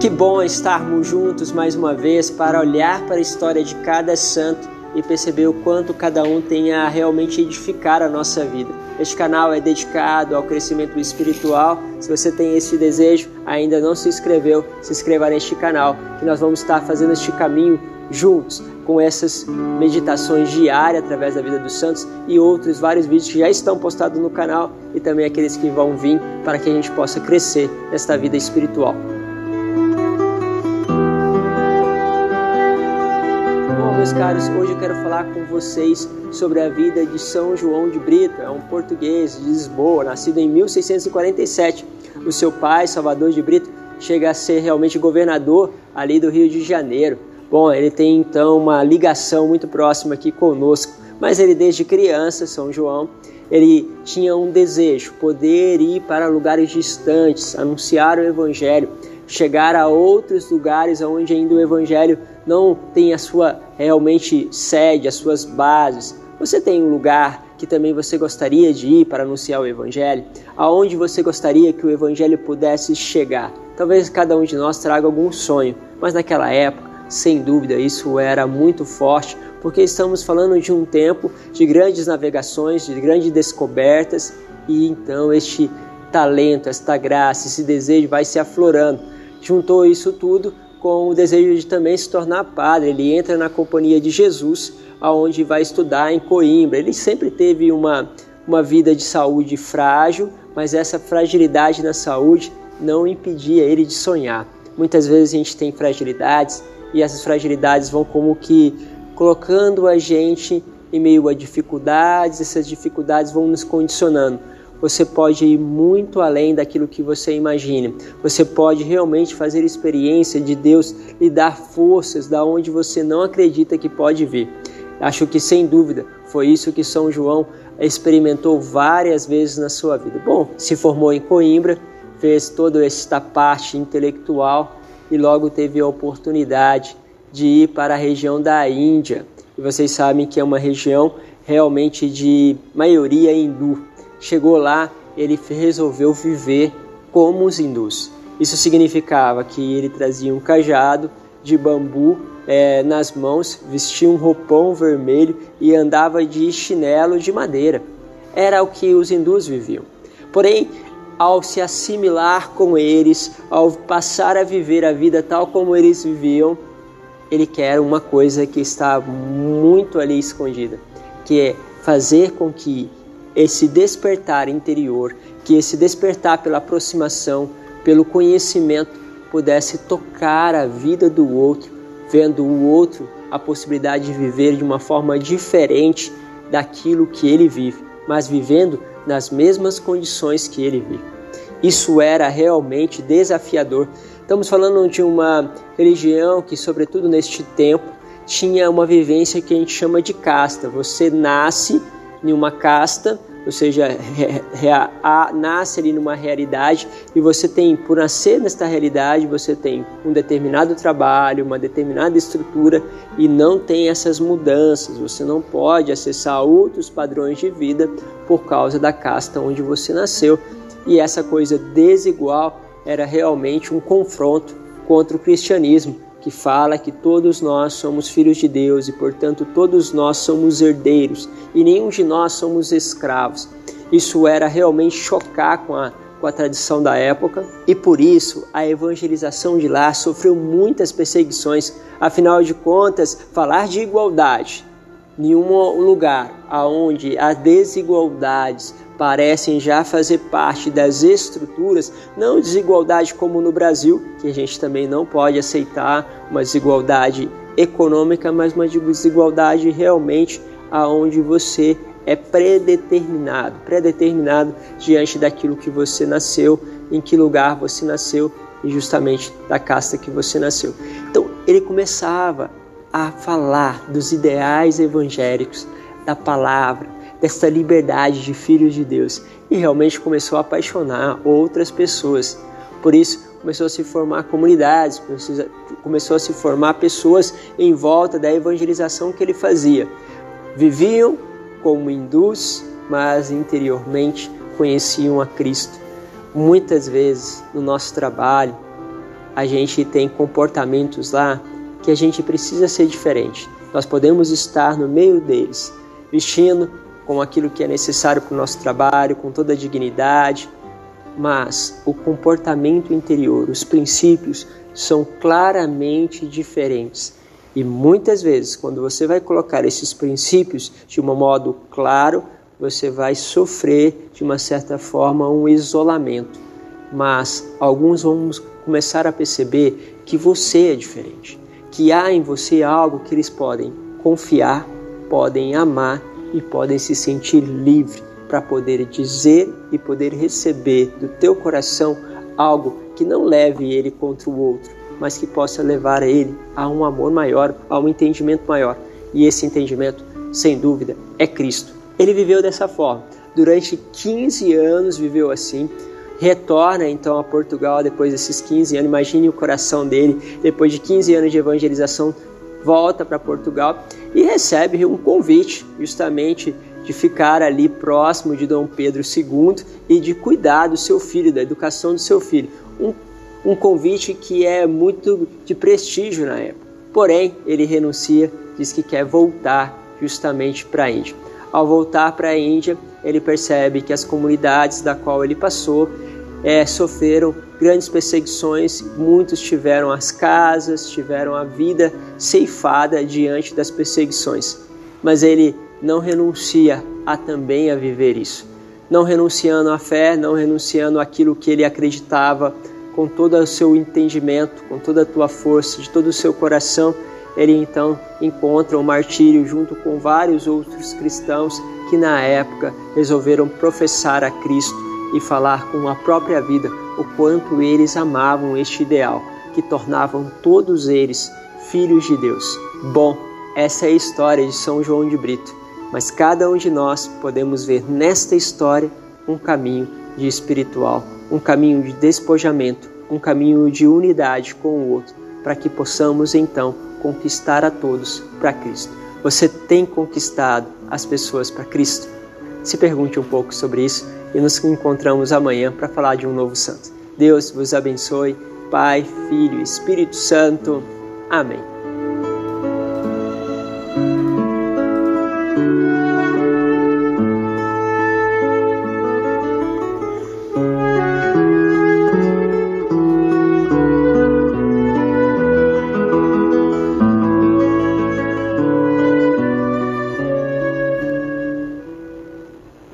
Que bom estarmos juntos mais uma vez para olhar para a história de cada santo e perceber o quanto cada um tem a realmente edificar a nossa vida. Este canal é dedicado ao crescimento espiritual. Se você tem esse desejo, ainda não se inscreveu, se inscreva neste canal, que nós vamos estar fazendo este caminho juntos com essas meditações diárias através da vida dos santos e outros vários vídeos que já estão postados no canal e também aqueles que vão vir para que a gente possa crescer nesta vida espiritual. Caros, hoje eu quero falar com vocês sobre a vida de São João de Brito. É um português de Lisboa, nascido em 1647. O seu pai, Salvador de Brito, chega a ser realmente governador ali do Rio de Janeiro. Bom, ele tem então uma ligação muito próxima aqui conosco, mas ele desde criança, São João, ele tinha um desejo, poder ir para lugares distantes, anunciar o evangelho, chegar a outros lugares onde ainda o evangelho não tem a sua realmente sede, as suas bases. Você tem um lugar que também você gostaria de ir para anunciar o evangelho? Aonde você gostaria que o evangelho pudesse chegar? Talvez cada um de nós traga algum sonho, mas naquela época, sem dúvida, isso era muito forte, porque estamos falando de um tempo de grandes navegações, de grandes descobertas, e então este talento, esta graça, esse desejo vai se aflorando. Juntou isso tudo com o desejo de também se tornar padre. Ele entra na companhia de Jesus, aonde vai estudar em Coimbra. Ele sempre teve uma, uma vida de saúde frágil, mas essa fragilidade na saúde não impedia ele de sonhar. Muitas vezes a gente tem fragilidades e essas fragilidades vão como que colocando a gente em meio a dificuldades, essas dificuldades vão nos condicionando você pode ir muito além daquilo que você imagina. Você pode realmente fazer experiência de Deus lhe dar forças da onde você não acredita que pode vir. Acho que sem dúvida foi isso que São João experimentou várias vezes na sua vida. Bom, se formou em Coimbra, fez toda esta parte intelectual e logo teve a oportunidade de ir para a região da Índia. E vocês sabem que é uma região realmente de maioria hindu chegou lá, ele resolveu viver como os hindus. Isso significava que ele trazia um cajado de bambu é, nas mãos, vestia um roupão vermelho e andava de chinelo de madeira. Era o que os hindus viviam. Porém, ao se assimilar com eles, ao passar a viver a vida tal como eles viviam, ele quer uma coisa que está muito ali escondida, que é fazer com que esse despertar interior, que esse despertar pela aproximação, pelo conhecimento, pudesse tocar a vida do outro, vendo o outro a possibilidade de viver de uma forma diferente daquilo que ele vive, mas vivendo nas mesmas condições que ele vive. Isso era realmente desafiador. Estamos falando de uma religião que, sobretudo neste tempo, tinha uma vivência que a gente chama de casta. Você nasce em uma casta, ou seja, nasce ali numa realidade e você tem, por nascer nesta realidade, você tem um determinado trabalho, uma determinada estrutura e não tem essas mudanças. Você não pode acessar outros padrões de vida por causa da casta onde você nasceu. E essa coisa desigual era realmente um confronto contra o cristianismo que fala que todos nós somos filhos de Deus e, portanto, todos nós somos herdeiros e nenhum de nós somos escravos. Isso era realmente chocar com a, com a tradição da época e por isso a evangelização de lá sofreu muitas perseguições. Afinal de contas, falar de igualdade em um lugar onde as desigualdades parecem já fazer parte das estruturas, não desigualdade como no Brasil, que a gente também não pode aceitar uma desigualdade econômica, mas uma desigualdade realmente aonde você é predeterminado, predeterminado diante daquilo que você nasceu, em que lugar você nasceu e justamente da casta que você nasceu. Então ele começava a falar dos ideais evangélicos, da palavra, dessa liberdade de filhos de Deus e realmente começou a apaixonar outras pessoas. Por isso, começou a se formar comunidades, começou a se formar pessoas em volta da evangelização que ele fazia. Viviam como hindus, mas interiormente conheciam a Cristo. Muitas vezes no nosso trabalho, a gente tem comportamentos lá que a gente precisa ser diferente. Nós podemos estar no meio deles, vestindo com aquilo que é necessário para o nosso trabalho, com toda a dignidade, mas o comportamento interior, os princípios são claramente diferentes. E muitas vezes, quando você vai colocar esses princípios de um modo claro, você vai sofrer de uma certa forma um isolamento. Mas alguns vão começar a perceber que você é diferente, que há em você algo que eles podem confiar, podem amar e podem se sentir livre para poder dizer e poder receber do teu coração algo que não leve ele contra o outro, mas que possa levar ele a um amor maior, a um entendimento maior. E esse entendimento, sem dúvida, é Cristo. Ele viveu dessa forma. Durante 15 anos viveu assim. Retorna então a Portugal depois desses 15 anos. Imagine o coração dele, depois de 15 anos de evangelização, volta para Portugal e recebe um convite justamente de ficar ali próximo de Dom Pedro II e de cuidar do seu filho, da educação do seu filho. Um, um convite que é muito de prestígio na época. Porém, ele renuncia, diz que quer voltar justamente para a Índia. Ao voltar para a Índia, ele percebe que as comunidades da qual ele passou é, sofreram grandes perseguições, muitos tiveram as casas, tiveram a vida ceifada diante das perseguições. Mas ele não renuncia a também a viver isso. Não renunciando à fé, não renunciando àquilo que ele acreditava com todo o seu entendimento, com toda a tua força, de todo o seu coração, ele então encontra o martírio junto com vários outros cristãos que na época resolveram professar a Cristo e falar com a própria vida o quanto eles amavam este ideal, que tornavam todos eles filhos de Deus. Bom, essa é a história de São João de Brito mas cada um de nós podemos ver nesta história um caminho de espiritual, um caminho de despojamento, um caminho de unidade com o outro, para que possamos então conquistar a todos para Cristo. Você tem conquistado as pessoas para Cristo? Se pergunte um pouco sobre isso e nos encontramos amanhã para falar de um novo santo. Deus vos abençoe, Pai, Filho Espírito Santo. Amém.